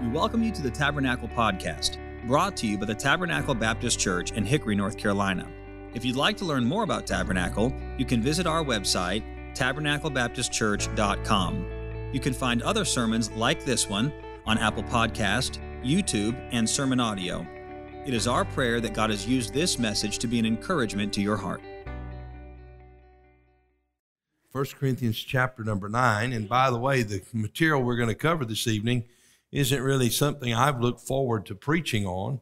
We welcome you to the Tabernacle Podcast, brought to you by the Tabernacle Baptist Church in Hickory, North Carolina. If you'd like to learn more about Tabernacle, you can visit our website, tabernaclebaptistchurch.com. You can find other sermons like this one on Apple Podcast, YouTube, and Sermon Audio. It is our prayer that God has used this message to be an encouragement to your heart. 1 Corinthians chapter number 9. And by the way, the material we're going to cover this evening isn't really something I've looked forward to preaching on,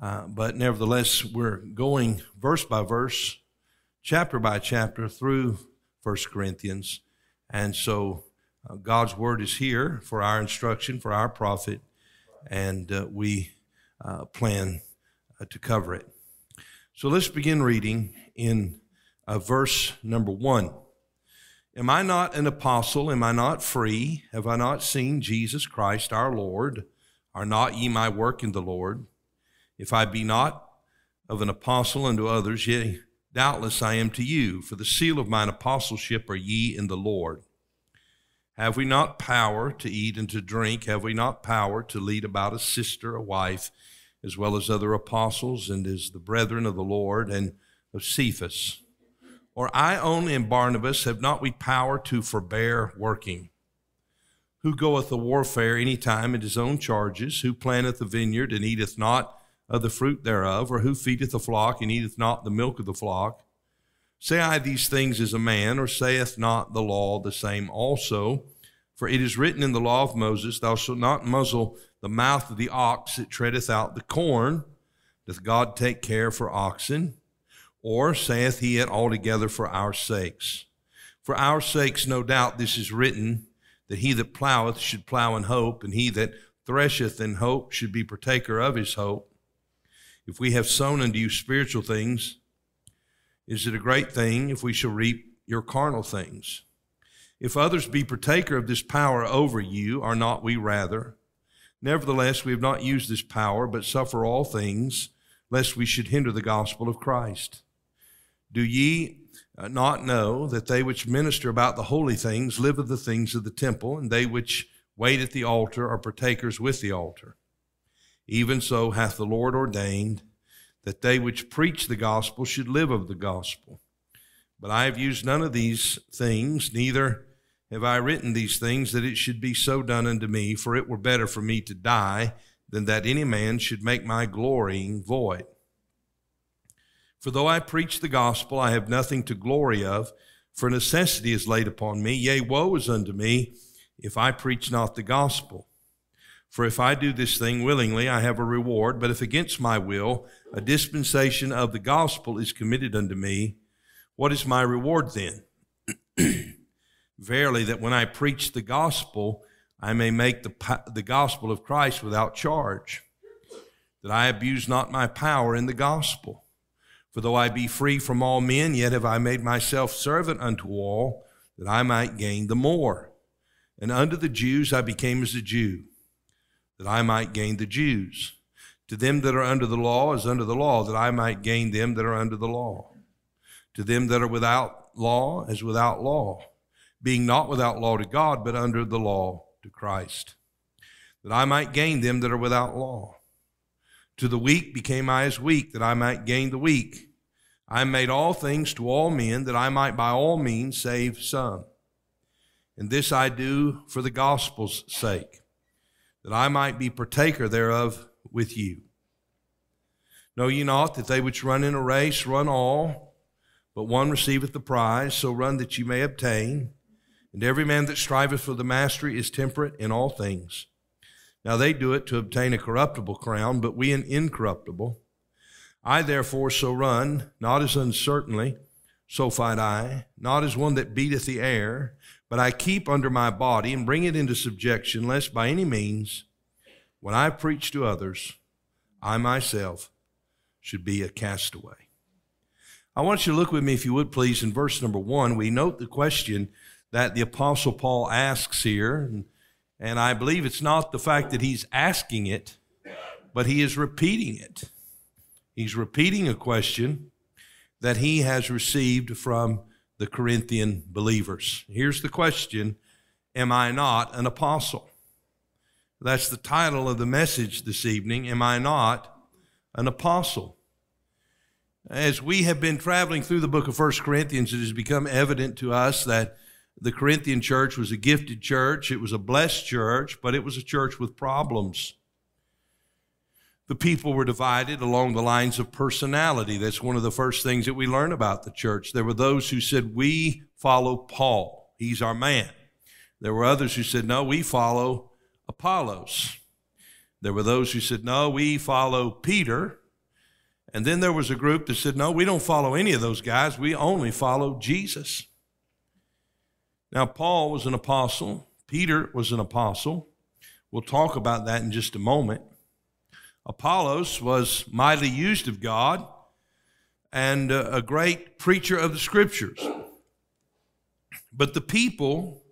uh, but nevertheless, we're going verse by verse, chapter by chapter through 1 Corinthians. And so uh, God's word is here for our instruction, for our profit, and uh, we uh, plan uh, to cover it. So let's begin reading in uh, verse number 1. Am I not an apostle? Am I not free? Have I not seen Jesus Christ our Lord? Are not ye my work in the Lord? If I be not of an apostle unto others, yet doubtless I am to you, for the seal of mine apostleship are ye in the Lord. Have we not power to eat and to drink? Have we not power to lead about a sister, a wife, as well as other apostles, and as the brethren of the Lord and of Cephas? Or I only and Barnabas have not we power to forbear working? Who goeth a warfare any time at his own charges? Who planteth a vineyard and eateth not of the fruit thereof? Or who feedeth a flock and eateth not the milk of the flock? Say I these things as a man, or saith not the law the same also? For it is written in the law of Moses, Thou shalt not muzzle the mouth of the ox that treadeth out the corn. Doth God take care for oxen? Or saith he it altogether for our sakes? For our sakes, no doubt, this is written, that he that ploweth should plow in hope, and he that thresheth in hope should be partaker of his hope. If we have sown unto you spiritual things, is it a great thing if we shall reap your carnal things? If others be partaker of this power over you, are not we rather? Nevertheless, we have not used this power, but suffer all things, lest we should hinder the gospel of Christ. Do ye uh, not know that they which minister about the holy things live of the things of the temple, and they which wait at the altar are partakers with the altar? Even so hath the Lord ordained that they which preach the gospel should live of the gospel. But I have used none of these things, neither have I written these things that it should be so done unto me, for it were better for me to die than that any man should make my glorying void. For though I preach the gospel, I have nothing to glory of, for necessity is laid upon me. Yea, woe is unto me if I preach not the gospel. For if I do this thing willingly, I have a reward, but if against my will, a dispensation of the gospel is committed unto me, what is my reward then? Verily, that when I preach the gospel, I may make the, the gospel of Christ without charge, that I abuse not my power in the gospel. For though I be free from all men, yet have I made myself servant unto all, that I might gain the more. And unto the Jews I became as a Jew, that I might gain the Jews. To them that are under the law as under the law, that I might gain them that are under the law. To them that are without law as without law, being not without law to God, but under the law to Christ, that I might gain them that are without law. To the weak became I as weak, that I might gain the weak. I made all things to all men, that I might by all means save some. And this I do for the gospel's sake, that I might be partaker thereof with you. Know ye not that they which run in a race run all, but one receiveth the prize, so run that ye may obtain. And every man that striveth for the mastery is temperate in all things. Now they do it to obtain a corruptible crown, but we an incorruptible. I therefore so run, not as uncertainly, so fight I, not as one that beateth the air, but I keep under my body and bring it into subjection, lest by any means, when I preach to others, I myself should be a castaway. I want you to look with me, if you would please, in verse number one. We note the question that the Apostle Paul asks here, and, and I believe it's not the fact that he's asking it, but he is repeating it. He's repeating a question that he has received from the Corinthian believers. Here's the question Am I not an apostle? That's the title of the message this evening. Am I not an apostle? As we have been traveling through the book of First Corinthians, it has become evident to us that the Corinthian church was a gifted church, it was a blessed church, but it was a church with problems. The people were divided along the lines of personality. That's one of the first things that we learn about the church. There were those who said, We follow Paul, he's our man. There were others who said, No, we follow Apollos. There were those who said, no, we follow Peter. And then there was a group that said, no, we don't follow any of those guys. We only follow Jesus. Now, Paul was an apostle, Peter was an apostle. We'll talk about that in just a moment. Apollos was mightily used of God and a great preacher of the scriptures. But the people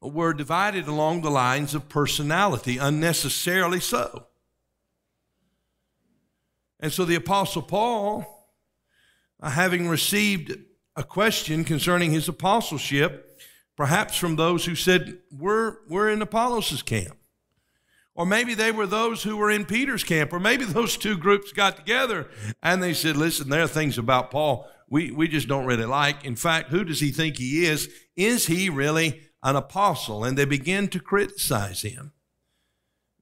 were divided along the lines of personality, unnecessarily so. And so the Apostle Paul, uh, having received a question concerning his apostleship, perhaps from those who said, We're, we're in Apollos' camp. Or maybe they were those who were in Peter's camp, or maybe those two groups got together and they said, Listen, there are things about Paul we, we just don't really like. In fact, who does he think he is? Is he really an apostle, and they began to criticize him.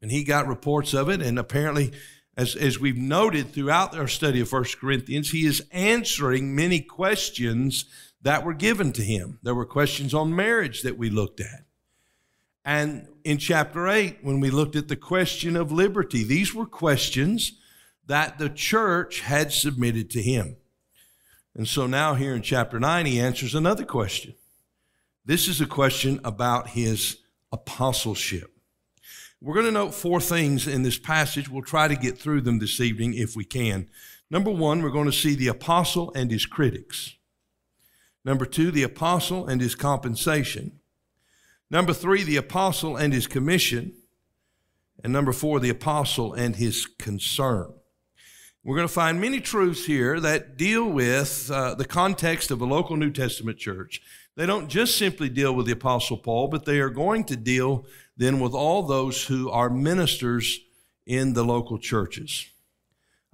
And he got reports of it, and apparently, as, as we've noted throughout our study of First Corinthians, he is answering many questions that were given to him. There were questions on marriage that we looked at. And in chapter 8, when we looked at the question of liberty, these were questions that the church had submitted to him. And so now, here in chapter 9, he answers another question this is a question about his apostleship. We're going to note four things in this passage. We'll try to get through them this evening if we can. Number one, we're going to see the apostle and his critics. Number two, the apostle and his compensation. Number three, the apostle and his commission. And number four, the apostle and his concern. We're going to find many truths here that deal with uh, the context of a local New Testament church they don't just simply deal with the Apostle Paul, but they are going to deal then with all those who are ministers in the local churches.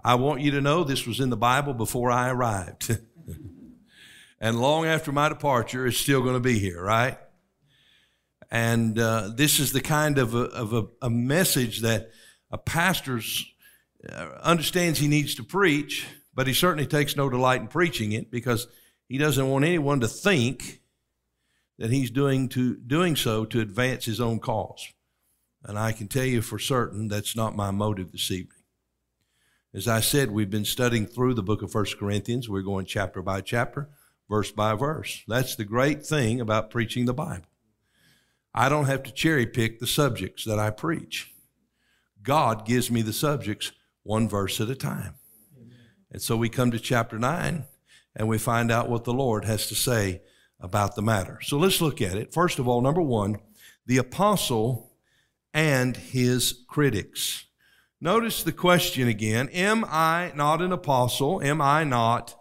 I want you to know this was in the Bible before I arrived. and long after my departure, it's still going to be here, right? And uh, this is the kind of, a, of a, a message that a pastor uh, understands he needs to preach, but he certainly takes no delight in preaching it because he doesn't want anyone to think that he's doing to doing so to advance his own cause. And I can tell you for certain that's not my motive this evening. As I said, we've been studying through the book of First Corinthians. We're going chapter by chapter, verse by verse. That's the great thing about preaching the Bible. I don't have to cherry pick the subjects that I preach. God gives me the subjects one verse at a time. And so we come to chapter 9 and we find out what the Lord has to say about the matter. So let's look at it. First of all, number one, the apostle and his critics. Notice the question again Am I not an apostle? Am I not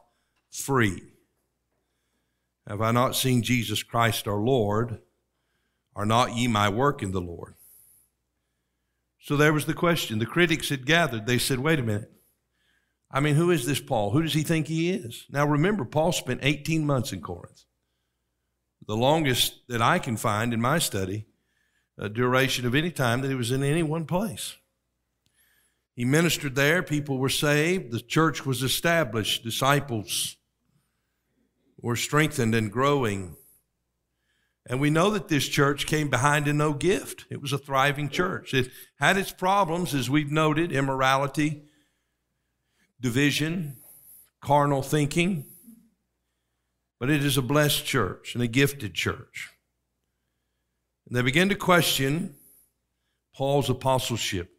free? Have I not seen Jesus Christ our Lord? Are not ye my work in the Lord? So there was the question. The critics had gathered. They said, wait a minute. I mean, who is this Paul? Who does he think he is? Now remember, Paul spent 18 months in Corinth the longest that I can find in my study, a duration of any time that he was in any one place. He ministered there, people were saved, the church was established, disciples were strengthened and growing. And we know that this church came behind in no gift. It was a thriving church. It had its problems, as we've noted immorality, division, carnal thinking. But it is a blessed church and a gifted church. And they begin to question Paul's apostleship,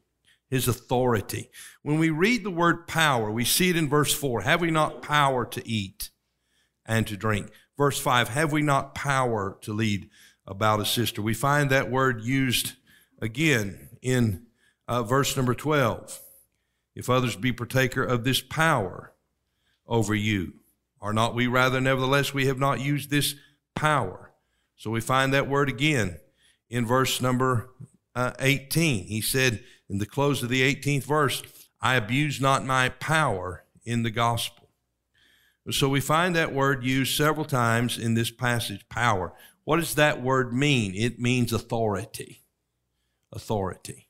his authority. When we read the word power, we see it in verse 4 Have we not power to eat and to drink? Verse 5 Have we not power to lead about a sister? We find that word used again in uh, verse number 12. If others be partaker of this power over you. Are not we rather, nevertheless, we have not used this power? So we find that word again in verse number uh, 18. He said in the close of the 18th verse, I abuse not my power in the gospel. So we find that word used several times in this passage, power. What does that word mean? It means authority. Authority.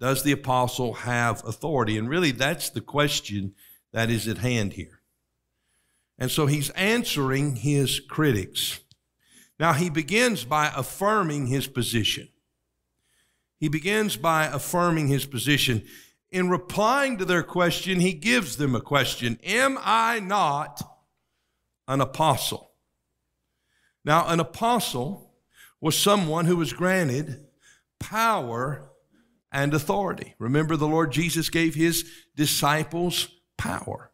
Does the apostle have authority? And really, that's the question that is at hand here. And so he's answering his critics. Now, he begins by affirming his position. He begins by affirming his position. In replying to their question, he gives them a question Am I not an apostle? Now, an apostle was someone who was granted power and authority. Remember, the Lord Jesus gave his disciples power.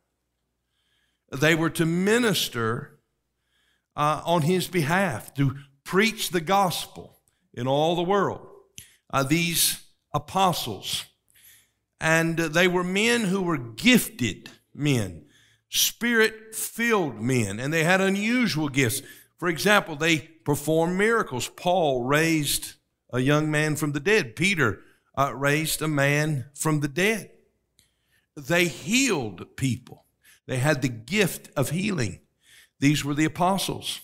They were to minister uh, on his behalf, to preach the gospel in all the world. Uh, these apostles, and they were men who were gifted men, spirit filled men, and they had unusual gifts. For example, they performed miracles. Paul raised a young man from the dead, Peter uh, raised a man from the dead. They healed people, they had the gift of healing. These were the apostles.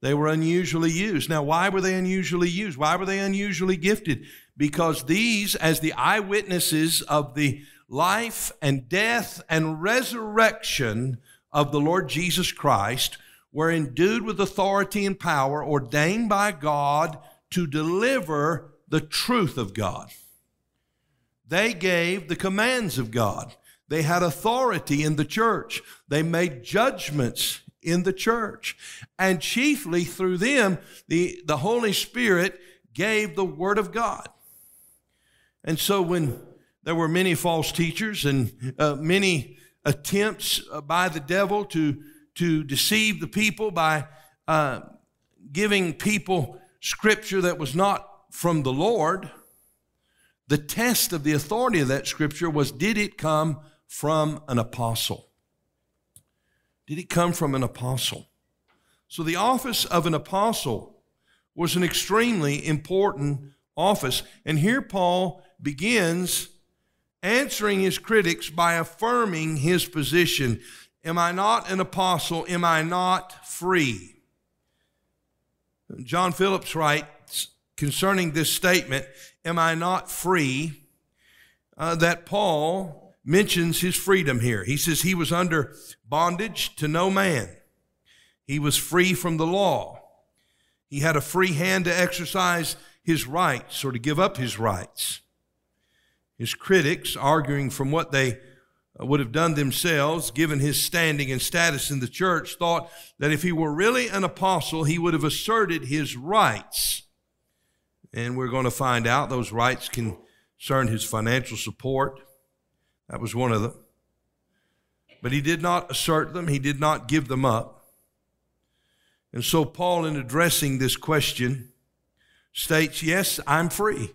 They were unusually used. Now, why were they unusually used? Why were they unusually gifted? Because these, as the eyewitnesses of the life and death and resurrection of the Lord Jesus Christ, were endued with authority and power ordained by God to deliver the truth of God. They gave the commands of God. They had authority in the church. They made judgments in the church. And chiefly through them, the, the Holy Spirit gave the Word of God. And so when there were many false teachers and uh, many attempts uh, by the devil to, to deceive the people by uh, giving people scripture that was not from the Lord, the test of the authority of that scripture was did it come from an apostle? Did it come from an apostle? So the office of an apostle was an extremely important office. And here Paul begins answering his critics by affirming his position. Am I not an apostle? Am I not free? John Phillips writes concerning this statement am I not free? Uh, that Paul mentions his freedom here. He says he was under bondage to no man, he was free from the law. He had a free hand to exercise his rights or to give up his rights. His critics, arguing from what they uh, would have done themselves, given his standing and status in the church, thought that if he were really an apostle, he would have asserted his rights and we're going to find out those rights concern his financial support. That was one of them. But he did not assert them, he did not give them up. And so, Paul, in addressing this question, states, Yes, I'm free.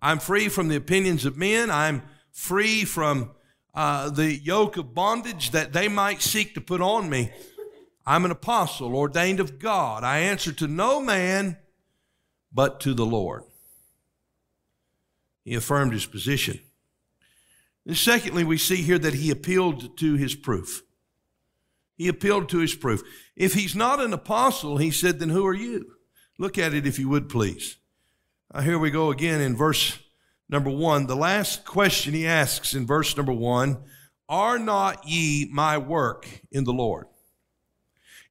I'm free from the opinions of men. I'm free from uh, the yoke of bondage that they might seek to put on me. I'm an apostle ordained of God. I answer to no man but to the Lord. He affirmed his position. And secondly, we see here that he appealed to his proof. He appealed to his proof. If he's not an apostle, he said, then who are you? Look at it if you would, please. Uh, here we go again in verse number one. The last question he asks in verse number one Are not ye my work in the Lord?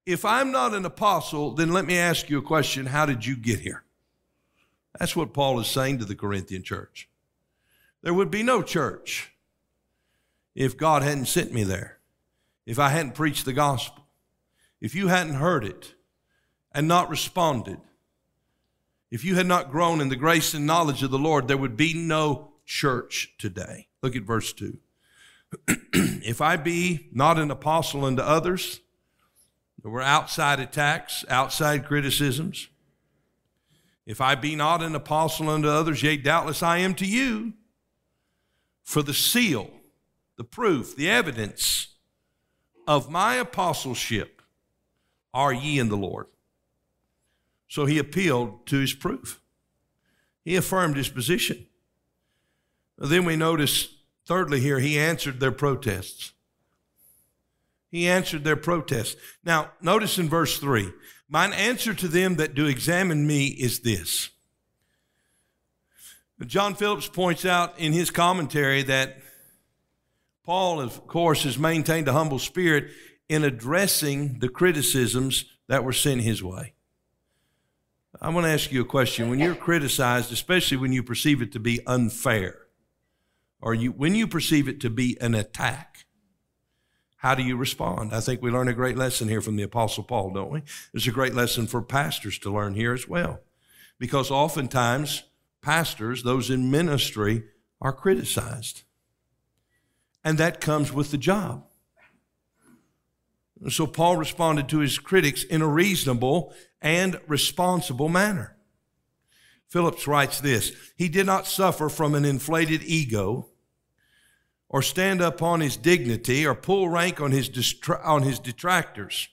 If I'm not an apostle, then let me ask you a question How did you get here? That's what Paul is saying to the Corinthian church. There would be no church if God hadn't sent me there, if I hadn't preached the gospel, if you hadn't heard it and not responded, if you had not grown in the grace and knowledge of the Lord, there would be no church today. Look at verse 2. if I be not an apostle unto others, there were outside attacks, outside criticisms. If I be not an apostle unto others, yea, doubtless I am to you. For the seal, the proof, the evidence of my apostleship are ye in the Lord. So he appealed to his proof. He affirmed his position. Then we notice, thirdly, here, he answered their protests. He answered their protests. Now, notice in verse 3 Mine answer to them that do examine me is this. John Phillips points out in his commentary that Paul, of course, has maintained a humble spirit in addressing the criticisms that were sent his way. I want to ask you a question. When you're criticized, especially when you perceive it to be unfair, or you, when you perceive it to be an attack, how do you respond? I think we learn a great lesson here from the Apostle Paul, don't we? It's a great lesson for pastors to learn here as well. Because oftentimes, pastors, those in ministry, are criticized. And that comes with the job. So Paul responded to his critics in a reasonable and responsible manner. Phillips writes this He did not suffer from an inflated ego or stand up on his dignity or pull rank on his, distra- on his detractors.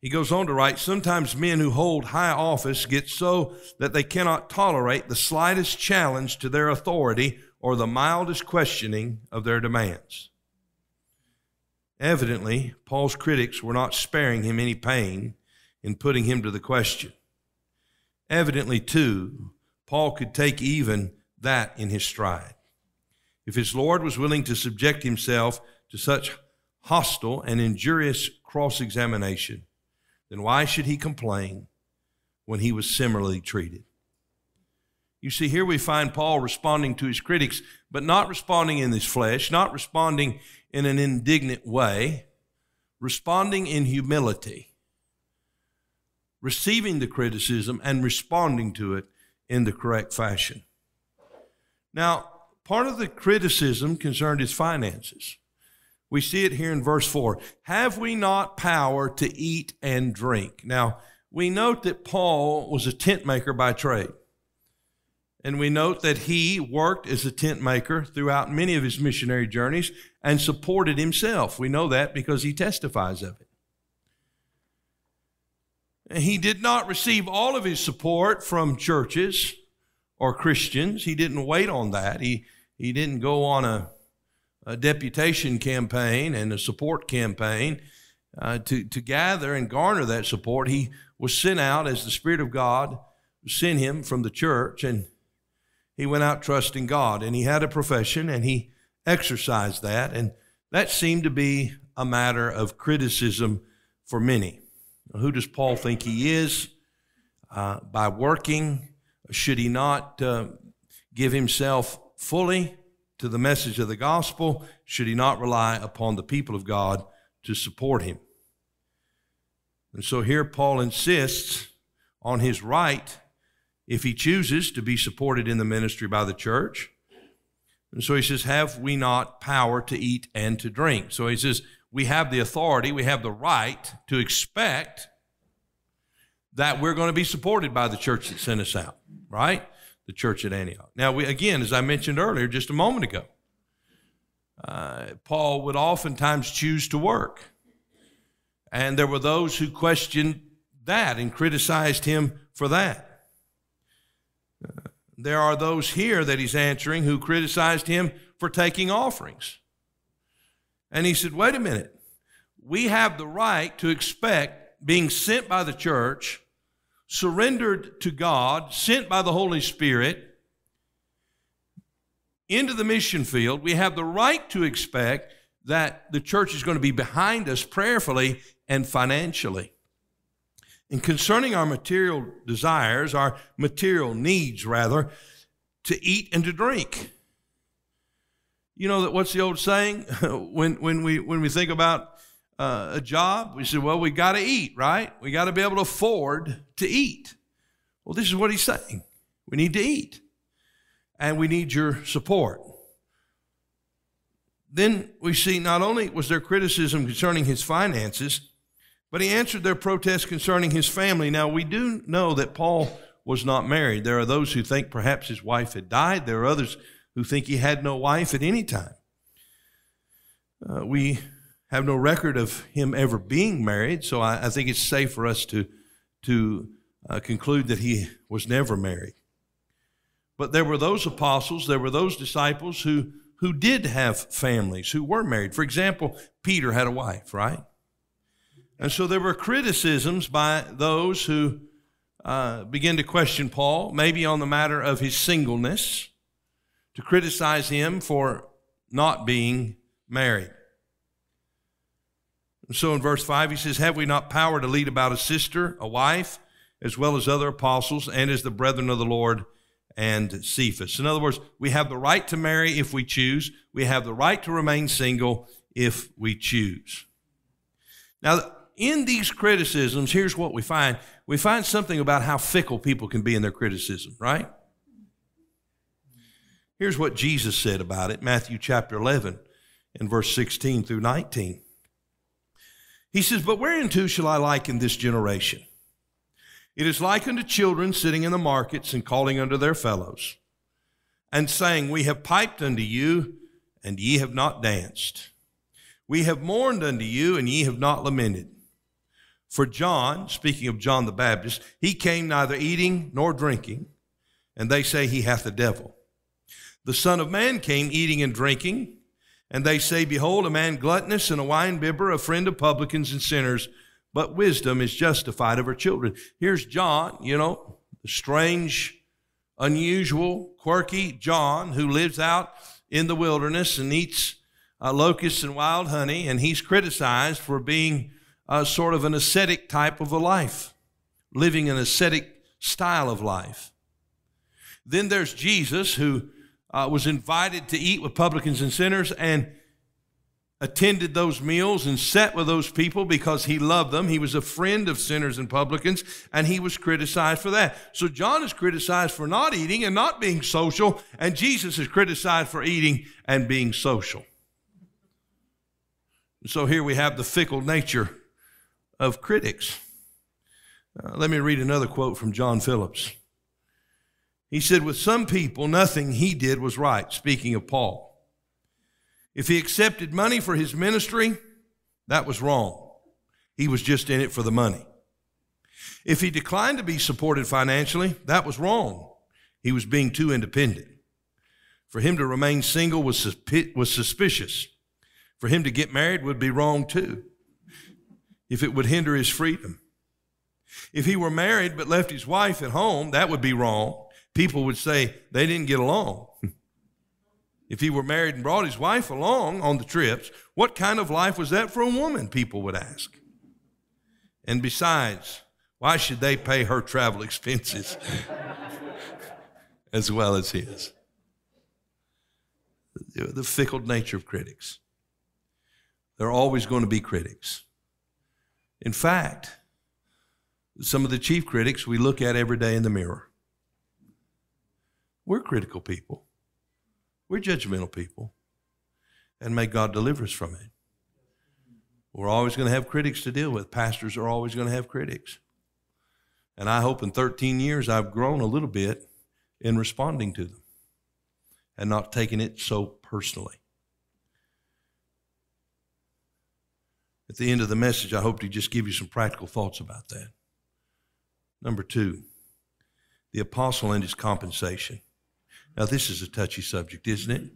He goes on to write Sometimes men who hold high office get so that they cannot tolerate the slightest challenge to their authority or the mildest questioning of their demands. Evidently, Paul's critics were not sparing him any pain in putting him to the question. Evidently, too, Paul could take even that in his stride. If his Lord was willing to subject himself to such hostile and injurious cross examination, then why should he complain when he was similarly treated? You see, here we find Paul responding to his critics, but not responding in his flesh, not responding in an indignant way, responding in humility, receiving the criticism and responding to it in the correct fashion. Now, part of the criticism concerned his finances. We see it here in verse 4. Have we not power to eat and drink? Now, we note that Paul was a tent maker by trade. And we note that he worked as a tent maker throughout many of his missionary journeys and supported himself. We know that because he testifies of it. He did not receive all of his support from churches or Christians. He didn't wait on that. He, he didn't go on a, a deputation campaign and a support campaign uh, to, to gather and garner that support. He was sent out as the Spirit of God sent him from the church, and he went out trusting God. And he had a profession, and he exercised that. And that seemed to be a matter of criticism for many. Who does Paul think he is? Uh, by working, should he not uh, give himself fully to the message of the gospel? Should he not rely upon the people of God to support him? And so here Paul insists on his right, if he chooses to be supported in the ministry by the church. And so he says, Have we not power to eat and to drink? So he says, We have the authority, we have the right to expect that we're going to be supported by the church that sent us out, right? the church at Antioch. Now, we, again, as I mentioned earlier, just a moment ago, uh, Paul would oftentimes choose to work. And there were those who questioned that and criticized him for that. Uh, there are those here that he's answering who criticized him for taking offerings. And he said, wait a minute. We have the right to expect being sent by the church surrendered to God, sent by the Holy Spirit into the mission field, we have the right to expect that the church is going to be behind us prayerfully and financially. And concerning our material desires, our material needs, rather, to eat and to drink. You know that what's the old saying when when we when we think about uh, a job, we say well, we got to eat, right? We got to be able to afford to eat. Well, this is what he's saying. We need to eat, and we need your support. Then we see not only was there criticism concerning his finances, but he answered their protest concerning his family. Now, we do know that Paul was not married. There are those who think perhaps his wife had died, there are others who think he had no wife at any time. Uh, we have no record of him ever being married, so I, I think it's safe for us to, to uh, conclude that he was never married. But there were those apostles, there were those disciples who, who did have families, who were married. For example, Peter had a wife, right? And so there were criticisms by those who uh, began to question Paul, maybe on the matter of his singleness, to criticize him for not being married. And so in verse 5, he says, Have we not power to lead about a sister, a wife, as well as other apostles, and as the brethren of the Lord and Cephas? In other words, we have the right to marry if we choose, we have the right to remain single if we choose. Now, in these criticisms, here's what we find we find something about how fickle people can be in their criticism, right? Here's what Jesus said about it Matthew chapter 11 and verse 16 through 19. He says, But whereunto shall I liken this generation? It is like unto children sitting in the markets and calling unto their fellows, and saying, We have piped unto you, and ye have not danced. We have mourned unto you, and ye have not lamented. For John, speaking of John the Baptist, he came neither eating nor drinking, and they say he hath a devil. The Son of Man came eating and drinking, and they say, Behold, a man gluttonous and a winebibber, a friend of publicans and sinners, but wisdom is justified of her children. Here's John, you know, the strange, unusual, quirky John who lives out in the wilderness and eats uh, locusts and wild honey, and he's criticized for being uh, sort of an ascetic type of a life, living an ascetic style of life. Then there's Jesus who uh, was invited to eat with publicans and sinners and attended those meals and sat with those people because he loved them. He was a friend of sinners and publicans, and he was criticized for that. So John is criticized for not eating and not being social, and Jesus is criticized for eating and being social. So here we have the fickle nature of critics. Uh, let me read another quote from John Phillips. He said, With some people, nothing he did was right, speaking of Paul. If he accepted money for his ministry, that was wrong. He was just in it for the money. If he declined to be supported financially, that was wrong. He was being too independent. For him to remain single was, was suspicious. For him to get married would be wrong too, if it would hinder his freedom. If he were married but left his wife at home, that would be wrong people would say they didn't get along. if he were married and brought his wife along on the trips, what kind of life was that for a woman? People would ask. And besides, why should they pay her travel expenses as well as his? The fickle nature of critics. There are always going to be critics. In fact, some of the chief critics we look at every day in the mirror. We're critical people. We're judgmental people. And may God deliver us from it. We're always going to have critics to deal with. Pastors are always going to have critics. And I hope in 13 years I've grown a little bit in responding to them and not taking it so personally. At the end of the message, I hope to just give you some practical thoughts about that. Number two, the apostle and his compensation. Now, this is a touchy subject, isn't it?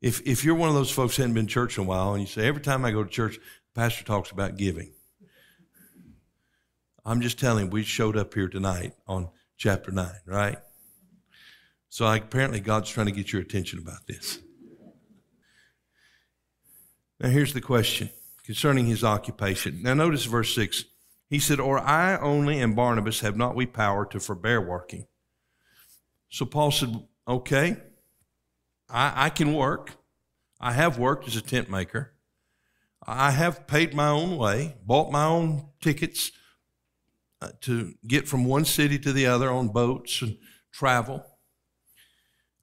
If, if you're one of those folks who hadn't been to church in a while and you say, every time I go to church, the pastor talks about giving. I'm just telling you, we showed up here tonight on chapter 9, right? So I, apparently God's trying to get your attention about this. Now, here's the question concerning his occupation. Now, notice verse 6. He said, Or I only and Barnabas have not we power to forbear working. So Paul said, Okay, I, I can work. I have worked as a tent maker. I have paid my own way, bought my own tickets uh, to get from one city to the other on boats and travel.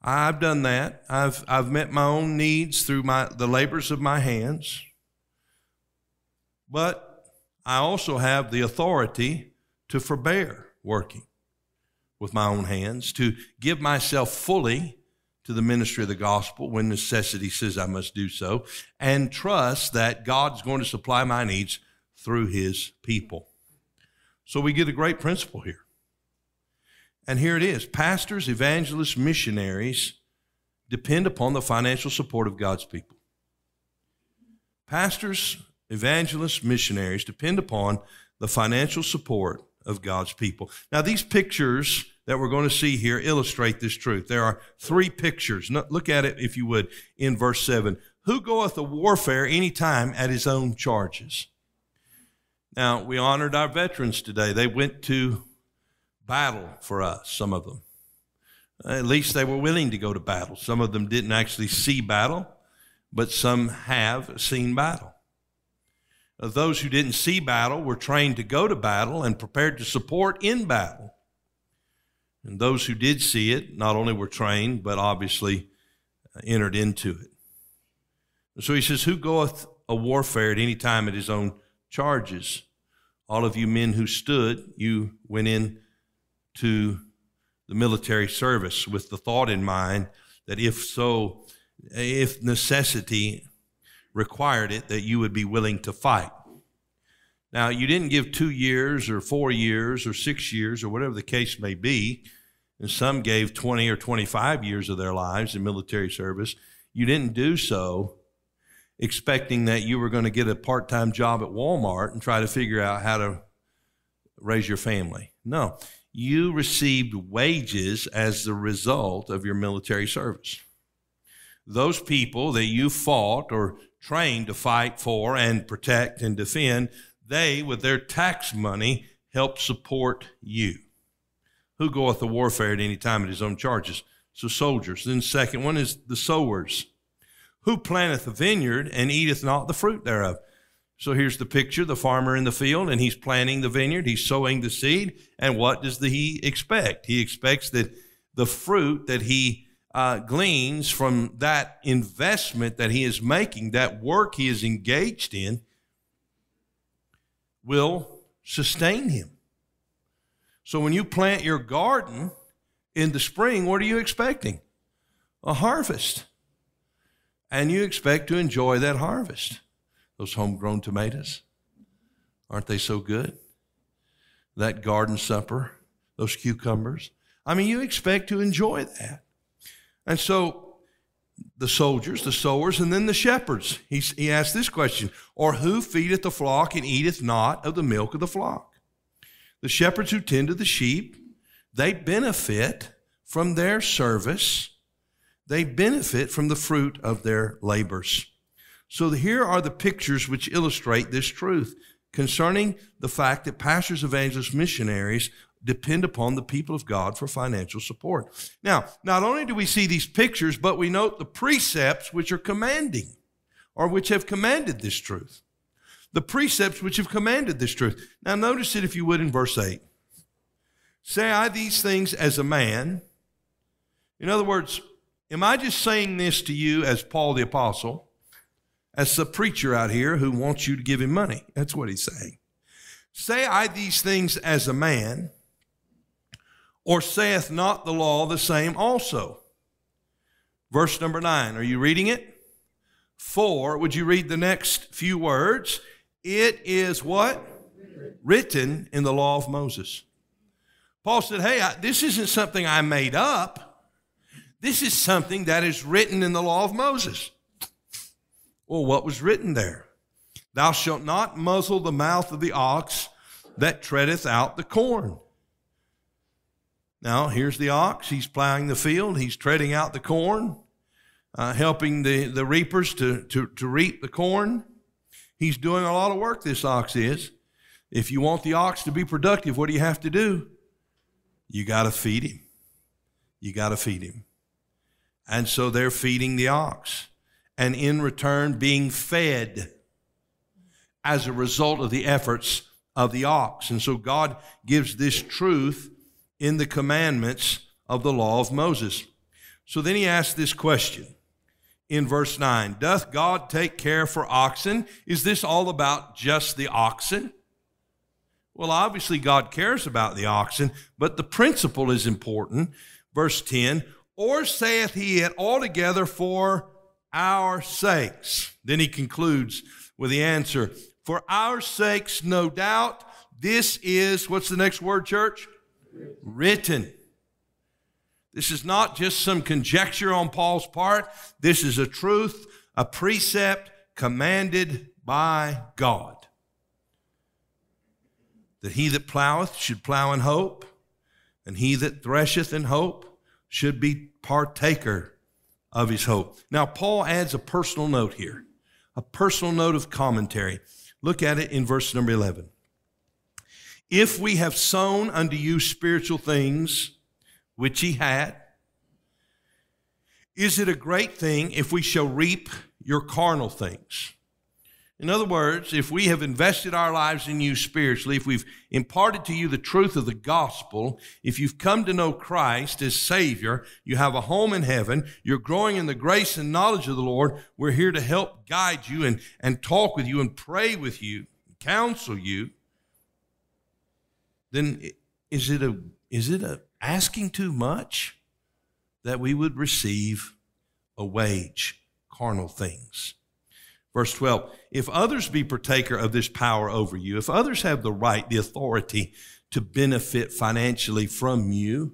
I've done that. I've, I've met my own needs through my, the labors of my hands. But I also have the authority to forbear working with my own hands, to give myself fully to the ministry of the gospel when necessity says I must do so, and trust that God's going to supply my needs through his people. So we get a great principle here. And here it is pastors, evangelists, missionaries depend upon the financial support of God's people. Pastors, evangelists, missionaries depend upon the financial support of God's people. Now, these pictures that we're going to see here illustrate this truth. There are three pictures. Look at it, if you would, in verse 7. Who goeth a warfare any time at his own charges? Now, we honored our veterans today. They went to battle for us, some of them. At least they were willing to go to battle. Some of them didn't actually see battle, but some have seen battle. Those who didn't see battle were trained to go to battle and prepared to support in battle. And those who did see it not only were trained, but obviously uh, entered into it. So he says, Who goeth a warfare at any time at his own charges? All of you men who stood, you went in to the military service with the thought in mind that if so, if necessity required it, that you would be willing to fight. Now, you didn't give two years or four years or six years or whatever the case may be, and some gave 20 or 25 years of their lives in military service. You didn't do so expecting that you were going to get a part time job at Walmart and try to figure out how to raise your family. No, you received wages as the result of your military service. Those people that you fought or trained to fight for and protect and defend, they, with their tax money, help support you. Who goeth to warfare at any time at his own charges? So soldiers. Then second one is the sowers. Who planteth a vineyard and eateth not the fruit thereof? So here's the picture the farmer in the field, and he's planting the vineyard, he's sowing the seed. And what does the, he expect? He expects that the fruit that he uh, gleans from that investment that he is making, that work he is engaged in, will sustain him. So when you plant your garden in the spring, what are you expecting? A harvest. And you expect to enjoy that harvest. Those homegrown tomatoes, aren't they so good? That garden supper, those cucumbers. I mean, you expect to enjoy that. And so the soldiers, the sowers, and then the shepherds. He, he asked this question Or who feedeth the flock and eateth not of the milk of the flock? The shepherds who tend to the sheep, they benefit from their service, they benefit from the fruit of their labors. So here are the pictures which illustrate this truth concerning the fact that pastors, evangelists, missionaries depend upon the people of God for financial support. Now, not only do we see these pictures, but we note the precepts which are commanding or which have commanded this truth. The precepts which have commanded this truth. Now, notice it if you would in verse 8. Say I these things as a man. In other words, am I just saying this to you as Paul the Apostle? as the preacher out here who wants you to give him money. That's what he's saying. Say I these things as a man, or saith not the law the same also? Verse number nine, are you reading it? For, would you read the next few words? It is what? Written in the law of Moses. Paul said, Hey, I, this isn't something I made up. This is something that is written in the law of Moses. Well, what was written there? Thou shalt not muzzle the mouth of the ox that treadeth out the corn. Now, here's the ox. He's plowing the field, he's treading out the corn, uh, helping the, the reapers to, to, to reap the corn. He's doing a lot of work, this ox is. If you want the ox to be productive, what do you have to do? You got to feed him. You got to feed him. And so they're feeding the ox and in return being fed as a result of the efforts of the ox. And so God gives this truth in the commandments of the law of Moses. So then he asks this question in verse 9 Doth God take care for oxen? Is this all about just the oxen? Well, obviously, God cares about the oxen, but the principle is important. Verse 10 Or saith he it altogether for our sakes. Then he concludes with the answer For our sakes, no doubt, this is, what's the next word, church? Written. This is not just some conjecture on Paul's part. This is a truth, a precept commanded by God. That he that ploweth should plow in hope, and he that thresheth in hope should be partaker of his hope. Now, Paul adds a personal note here, a personal note of commentary. Look at it in verse number 11. If we have sown unto you spiritual things, which he had, is it a great thing if we shall reap your carnal things? In other words, if we have invested our lives in you spiritually, if we've imparted to you the truth of the gospel, if you've come to know Christ as Savior, you have a home in heaven, you're growing in the grace and knowledge of the Lord, we're here to help guide you and, and talk with you and pray with you, counsel you, then is it a is it a asking too much that we would receive a wage, carnal things? Verse 12, if others be partaker of this power over you, if others have the right, the authority to benefit financially from you,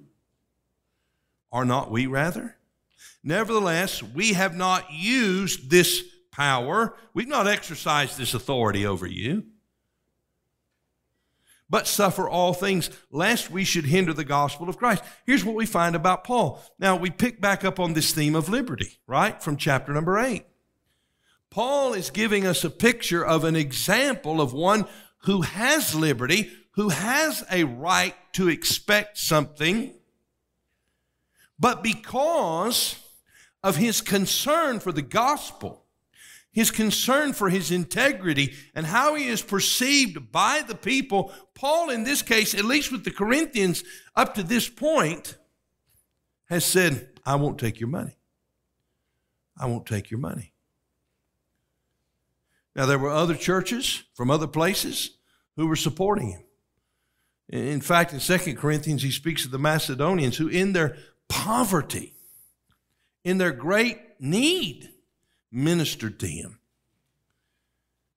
are not we rather? Nevertheless, we have not used this power, we've not exercised this authority over you, but suffer all things lest we should hinder the gospel of Christ. Here's what we find about Paul. Now, we pick back up on this theme of liberty, right, from chapter number 8. Paul is giving us a picture of an example of one who has liberty, who has a right to expect something, but because of his concern for the gospel, his concern for his integrity, and how he is perceived by the people, Paul, in this case, at least with the Corinthians up to this point, has said, I won't take your money. I won't take your money. Now, there were other churches from other places who were supporting him. In fact, in 2 Corinthians, he speaks of the Macedonians who, in their poverty, in their great need, ministered to him.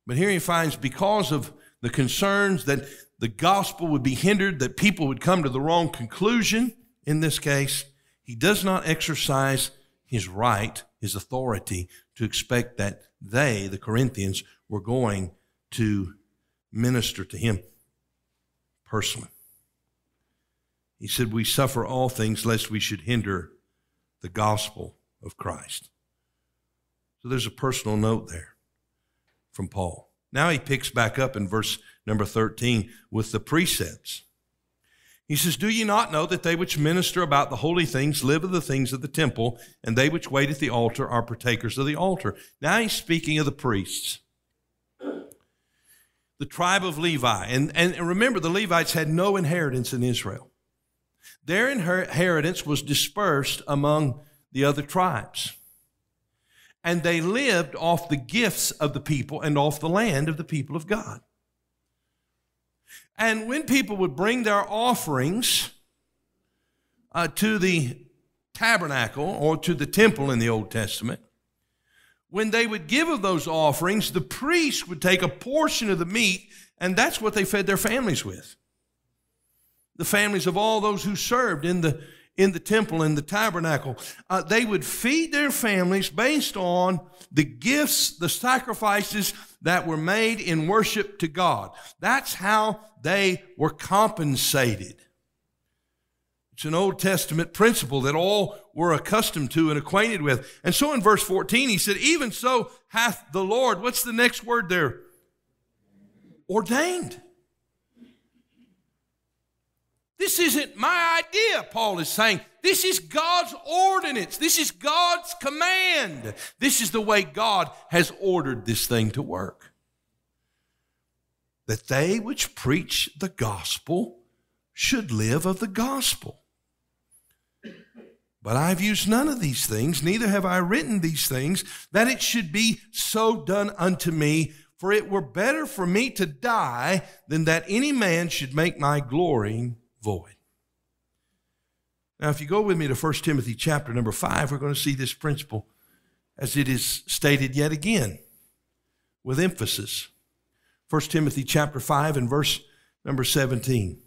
But here he finds because of the concerns that the gospel would be hindered, that people would come to the wrong conclusion in this case, he does not exercise his right, his authority to expect that they, the Corinthians, were going to minister to him personally. He said, We suffer all things lest we should hinder the gospel of Christ. So there's a personal note there from Paul. Now he picks back up in verse number 13 with the precepts. He says, Do ye not know that they which minister about the holy things live of the things of the temple, and they which wait at the altar are partakers of the altar? Now he's speaking of the priests. The tribe of Levi. And, and remember, the Levites had no inheritance in Israel. Their inheritance was dispersed among the other tribes. And they lived off the gifts of the people and off the land of the people of God. And when people would bring their offerings uh, to the tabernacle or to the temple in the Old Testament, when they would give of those offerings, the priest would take a portion of the meat, and that's what they fed their families with. The families of all those who served in the in the temple in the tabernacle uh, they would feed their families based on the gifts the sacrifices that were made in worship to god that's how they were compensated. It's an Old Testament principle that all were accustomed to and acquainted with. And so in verse 14, he said, Even so hath the Lord, what's the next word there? Ordained. This isn't my idea, Paul is saying. This is God's ordinance. This is God's command. This is the way God has ordered this thing to work that they which preach the gospel should live of the gospel. But I've used none of these things, neither have I written these things, that it should be so done unto me. For it were better for me to die than that any man should make my glory void. Now, if you go with me to 1 Timothy chapter number 5, we're going to see this principle as it is stated yet again with emphasis. 1 Timothy chapter 5 and verse number 17.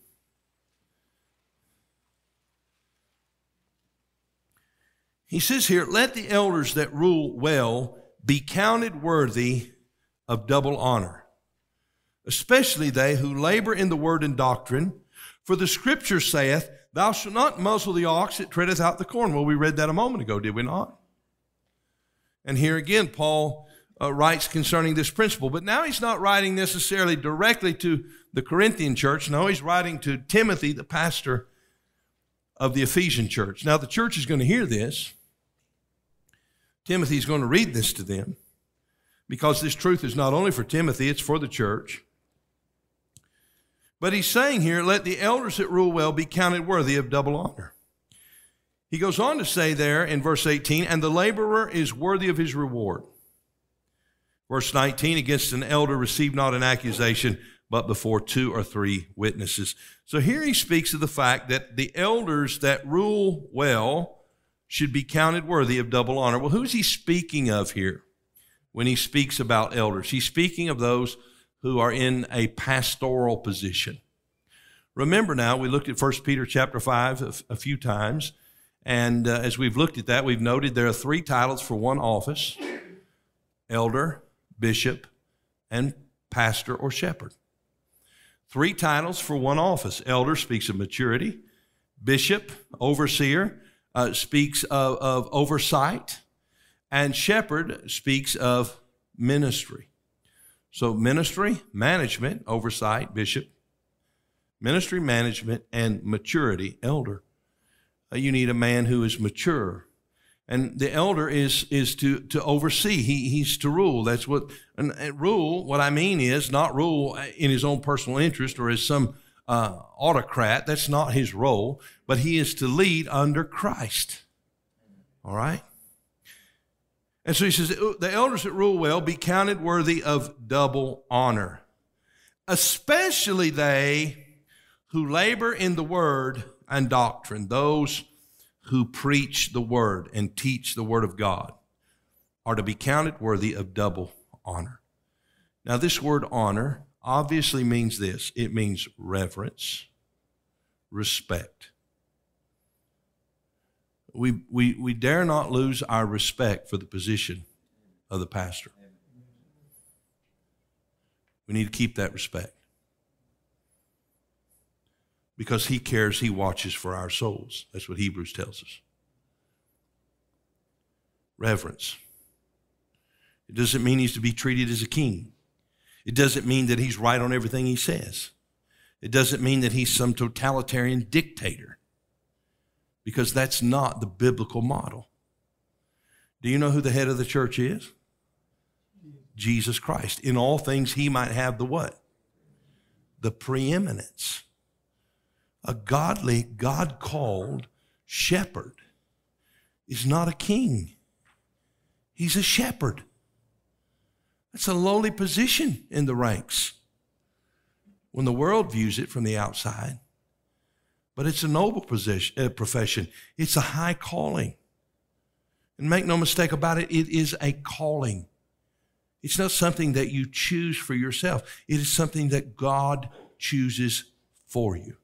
He says here, let the elders that rule well be counted worthy of double honor, especially they who labor in the word and doctrine. For the scripture saith, Thou shalt not muzzle the ox that treadeth out the corn. Well, we read that a moment ago, did we not? And here again, Paul uh, writes concerning this principle. But now he's not writing necessarily directly to the Corinthian church. No, he's writing to Timothy, the pastor of the Ephesian church. Now, the church is going to hear this. Timothy's going to read this to them because this truth is not only for Timothy, it's for the church. But he's saying here, let the elders that rule well be counted worthy of double honor. He goes on to say there in verse 18, and the laborer is worthy of his reward. Verse 19, against an elder receive not an accusation, but before two or three witnesses. So here he speaks of the fact that the elders that rule well should be counted worthy of double honor. Well, who's he speaking of here when he speaks about elders? He's speaking of those who are in a pastoral position. Remember now, we looked at 1 Peter chapter 5 a, few times, and uh, as we've looked at that, we've noted there are three titles for one office elder, bishop, and pastor or shepherd. Three titles for one office. Elder speaks of maturity, bishop, overseer, uh, speaks of, of oversight, and shepherd speaks of ministry. So, ministry, management, oversight, bishop, ministry, management, and maturity, elder. Uh, you need a man who is mature. And the elder is, is to, to oversee. He, he's to rule. That's what, and, and rule, what I mean is not rule in his own personal interest or as some uh, autocrat. That's not his role, but he is to lead under Christ. All right? And so he says, oh, the elders that rule well be counted worthy of double honor, especially they who labor in the word and doctrine, those who preach the word and teach the word of God are to be counted worthy of double honor. Now, this word honor obviously means this it means reverence, respect. We, we, we dare not lose our respect for the position of the pastor. We need to keep that respect because he cares, he watches for our souls. That's what Hebrews tells us. Reverence. It doesn't mean he's to be treated as a king. It doesn't mean that he's right on everything he says. It doesn't mean that he's some totalitarian dictator because that's not the biblical model. Do you know who the head of the church is? Jesus Christ. In all things, he might have the what? The preeminence. A godly, God called shepherd is not a king, he's a shepherd. That's a lowly position in the ranks when the world views it from the outside. But it's a noble position, uh, profession. It's a high calling. And make no mistake about it, it is a calling. It's not something that you choose for yourself. It is something that God chooses for you.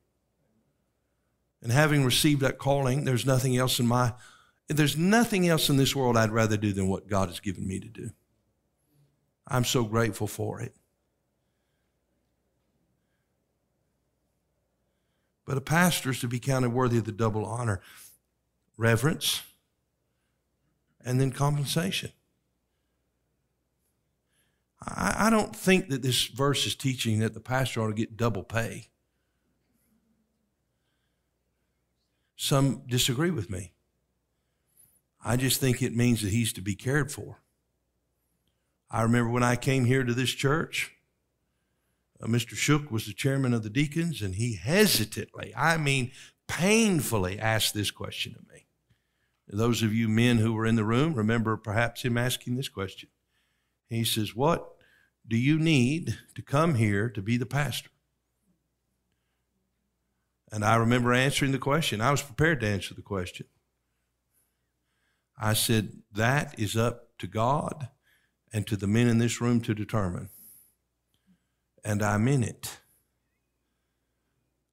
And having received that calling, there's nothing else in my there's nothing else in this world I'd rather do than what God has given me to do. I'm so grateful for it. But a pastor is to be counted worthy of the double honor reverence and then compensation. I, I don't think that this verse is teaching that the pastor ought to get double pay. Some disagree with me. I just think it means that he's to be cared for. I remember when I came here to this church, uh, Mr. Shook was the chairman of the deacons, and he hesitantly, I mean, painfully asked this question of me. Those of you men who were in the room remember perhaps him asking this question. He says, What do you need to come here to be the pastor? And I remember answering the question. I was prepared to answer the question. I said, That is up to God and to the men in this room to determine. And I'm in it.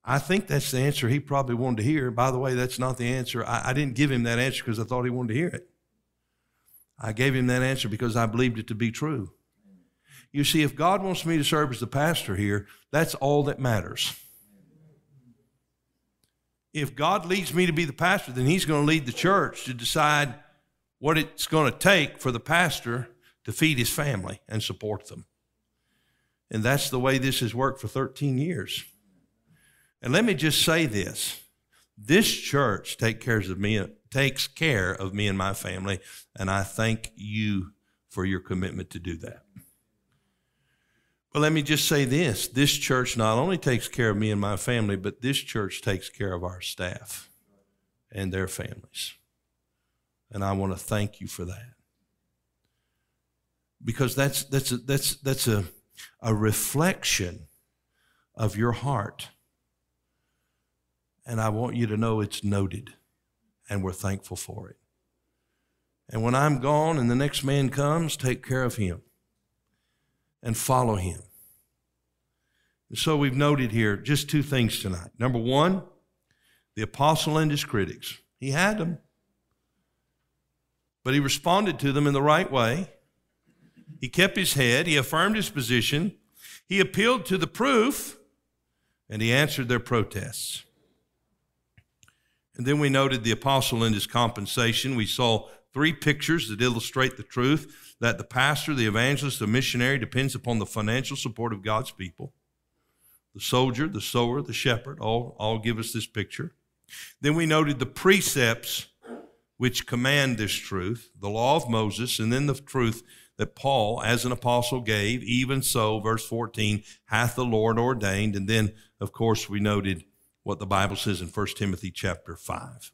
I think that's the answer he probably wanted to hear. By the way, that's not the answer. I, I didn't give him that answer because I thought he wanted to hear it. I gave him that answer because I believed it to be true. You see, if God wants me to serve as the pastor here, that's all that matters. If God leads me to be the pastor, then He's going to lead the church to decide what it's going to take for the pastor to feed his family and support them. And that's the way this has worked for 13 years. And let me just say this this church take cares of me, takes care of me and my family, and I thank you for your commitment to do that. But let me just say this this church not only takes care of me and my family, but this church takes care of our staff and their families. And I want to thank you for that. Because that's, that's, a, that's, that's a, a reflection of your heart. And I want you to know it's noted, and we're thankful for it. And when I'm gone and the next man comes, take care of him and follow him. And so we've noted here just two things tonight. Number one, the apostle and his critics. He had them, but he responded to them in the right way. He kept his head, he affirmed his position, he appealed to the proof, and he answered their protests. And then we noted the apostle and his compensation. We saw three pictures that illustrate the truth that the pastor, the evangelist, the missionary depends upon the financial support of God's people. The soldier, the sower, the shepherd all, all give us this picture. Then we noted the precepts which command this truth, the law of Moses, and then the truth that Paul, as an apostle, gave. Even so, verse 14, hath the Lord ordained. And then, of course, we noted what the Bible says in 1 Timothy chapter 5.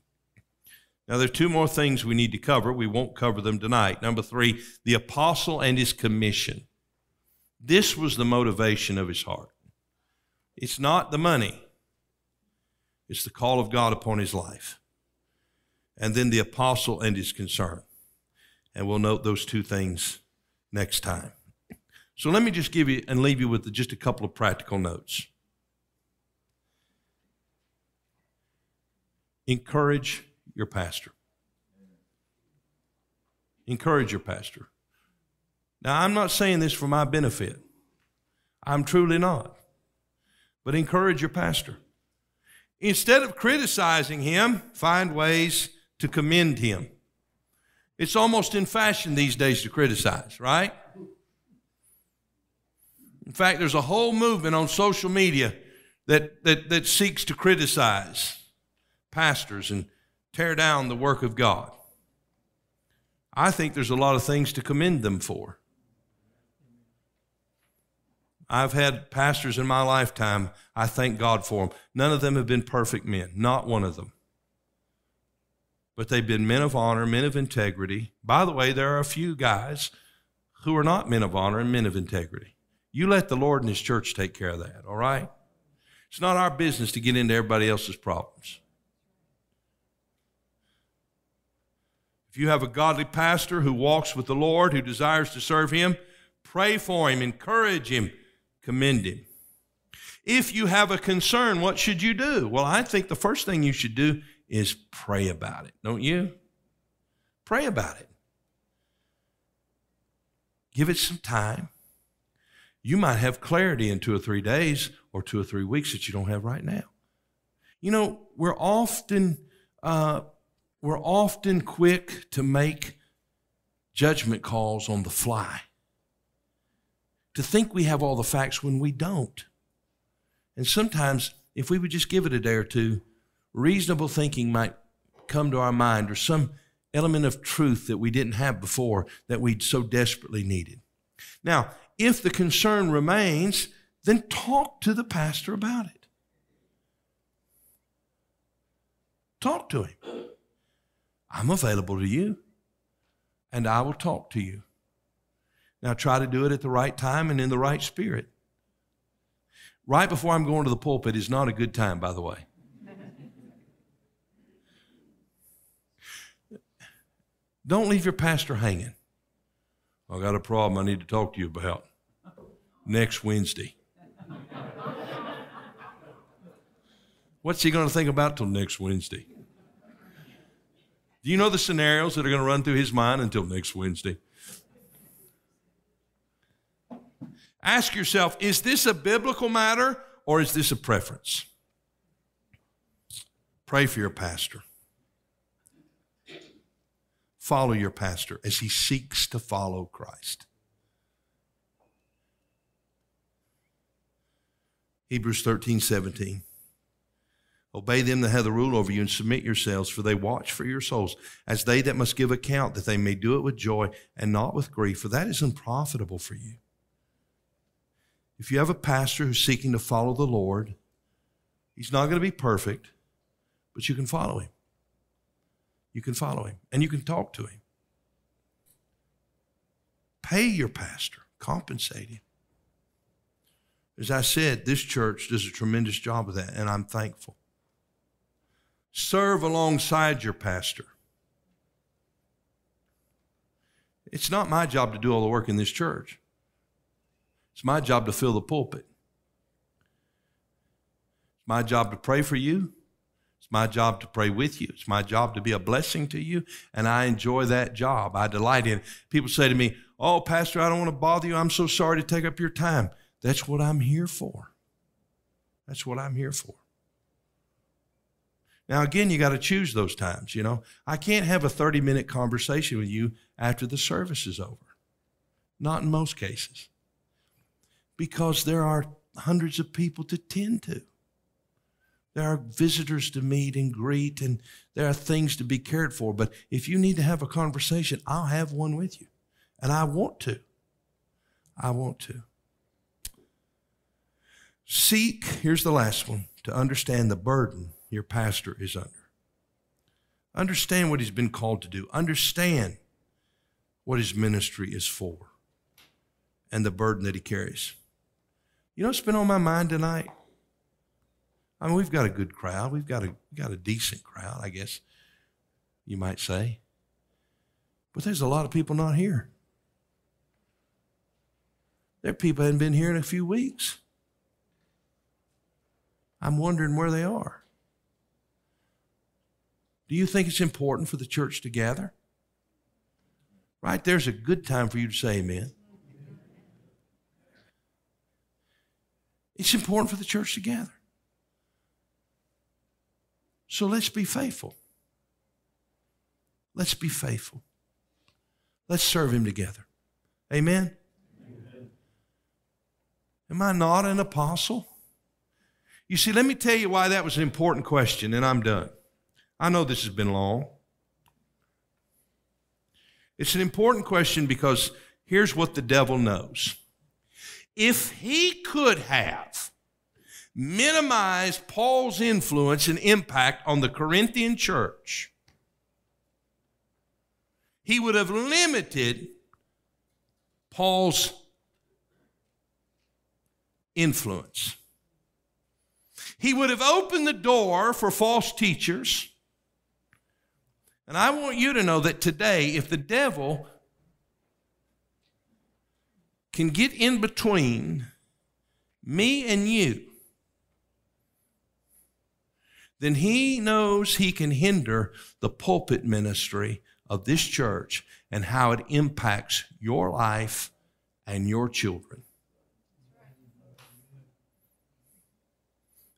Now, there are two more things we need to cover. We won't cover them tonight. Number three, the apostle and his commission. This was the motivation of his heart. It's not the money, it's the call of God upon his life. And then the apostle and his concern. And we'll note those two things next time. So let me just give you and leave you with just a couple of practical notes. Encourage your pastor. Encourage your pastor. Now, I'm not saying this for my benefit. I'm truly not. But encourage your pastor. Instead of criticizing him, find ways to commend him. It's almost in fashion these days to criticize, right? In fact, there's a whole movement on social media that, that, that seeks to criticize pastors and tear down the work of God. I think there's a lot of things to commend them for. I've had pastors in my lifetime, I thank God for them. None of them have been perfect men, not one of them. But they've been men of honor, men of integrity. By the way, there are a few guys who are not men of honor and men of integrity. You let the Lord and His church take care of that, all right? It's not our business to get into everybody else's problems. If you have a godly pastor who walks with the Lord, who desires to serve Him, pray for him, encourage him, commend him. If you have a concern, what should you do? Well, I think the first thing you should do is pray about it, don't you? Pray about it. Give it some time. You might have clarity in two or three days or two or three weeks that you don't have right now. You know, we're often uh, we're often quick to make judgment calls on the fly to think we have all the facts when we don't. And sometimes, if we would just give it a day or two, reasonable thinking might come to our mind or some element of truth that we didn't have before that we so desperately needed. Now, if the concern remains, then talk to the pastor about it. Talk to him. I'm available to you, and I will talk to you. Now try to do it at the right time and in the right spirit. Right before I'm going to the pulpit is not a good time, by the way. Don't leave your pastor hanging. I got a problem I need to talk to you about next Wednesday. What's he going to think about till next Wednesday? Do you know the scenarios that are going to run through his mind until next Wednesday? Ask yourself is this a biblical matter or is this a preference? Pray for your pastor. Follow your pastor as he seeks to follow Christ. Hebrews 13, 17. Obey them that have the rule over you and submit yourselves, for they watch for your souls, as they that must give account, that they may do it with joy and not with grief, for that is unprofitable for you. If you have a pastor who's seeking to follow the Lord, he's not going to be perfect, but you can follow him. You can follow him and you can talk to him. Pay your pastor, compensate him. As I said, this church does a tremendous job of that, and I'm thankful. Serve alongside your pastor. It's not my job to do all the work in this church. It's my job to fill the pulpit. It's my job to pray for you. It's my job to pray with you. It's my job to be a blessing to you, and I enjoy that job. I delight in it. People say to me, Oh, Pastor, I don't want to bother you. I'm so sorry to take up your time. That's what I'm here for. That's what I'm here for. Now, again, you got to choose those times. You know, I can't have a 30 minute conversation with you after the service is over. Not in most cases because there are hundreds of people to tend to. There are visitors to meet and greet, and there are things to be cared for. But if you need to have a conversation, I'll have one with you. And I want to. I want to. Seek, here's the last one, to understand the burden your pastor is under. Understand what he's been called to do. Understand what his ministry is for and the burden that he carries. You know what's been on my mind tonight? I mean, we've got a good crowd. We've got a, got a decent crowd, I guess you might say. But there's a lot of people not here. There are people haven't been here in a few weeks. I'm wondering where they are. Do you think it's important for the church to gather? Right there's a good time for you to say amen. It's important for the church to gather. So let's be faithful. Let's be faithful. Let's serve Him together. Amen? Amen? Am I not an apostle? You see, let me tell you why that was an important question, and I'm done. I know this has been long. It's an important question because here's what the devil knows if he could have minimized Paul's influence and impact on the Corinthian church, he would have limited Paul's influence. He would have opened the door for false teachers. And I want you to know that today, if the devil can get in between me and you, then he knows he can hinder the pulpit ministry of this church and how it impacts your life and your children.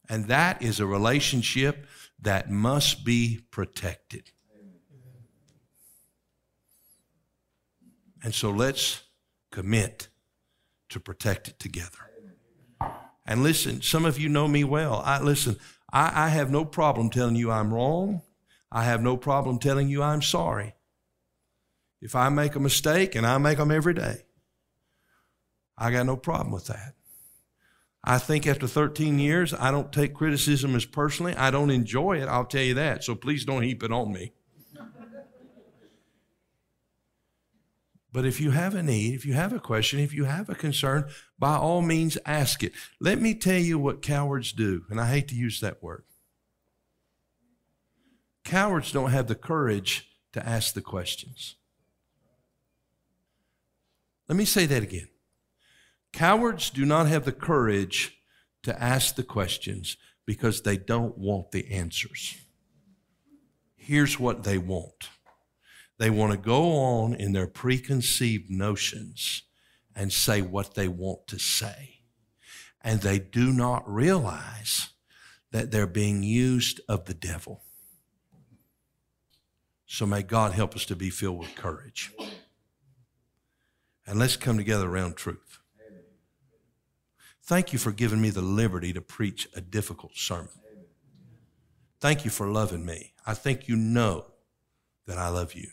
And that is a relationship that must be protected. And so let's commit to protect it together. And listen, some of you know me well. I listen, I, I have no problem telling you I'm wrong. I have no problem telling you I'm sorry. If I make a mistake, and I make them every day, I got no problem with that. I think after 13 years, I don't take criticism as personally. I don't enjoy it, I'll tell you that. So please don't heap it on me. But if you have a need, if you have a question, if you have a concern, by all means ask it. Let me tell you what cowards do, and I hate to use that word. Cowards don't have the courage to ask the questions. Let me say that again. Cowards do not have the courage to ask the questions because they don't want the answers. Here's what they want they want to go on in their preconceived notions and say what they want to say. And they do not realize that they're being used of the devil. So may God help us to be filled with courage. And let's come together around truth. Thank you for giving me the liberty to preach a difficult sermon. Thank you for loving me. I think you know that I love you.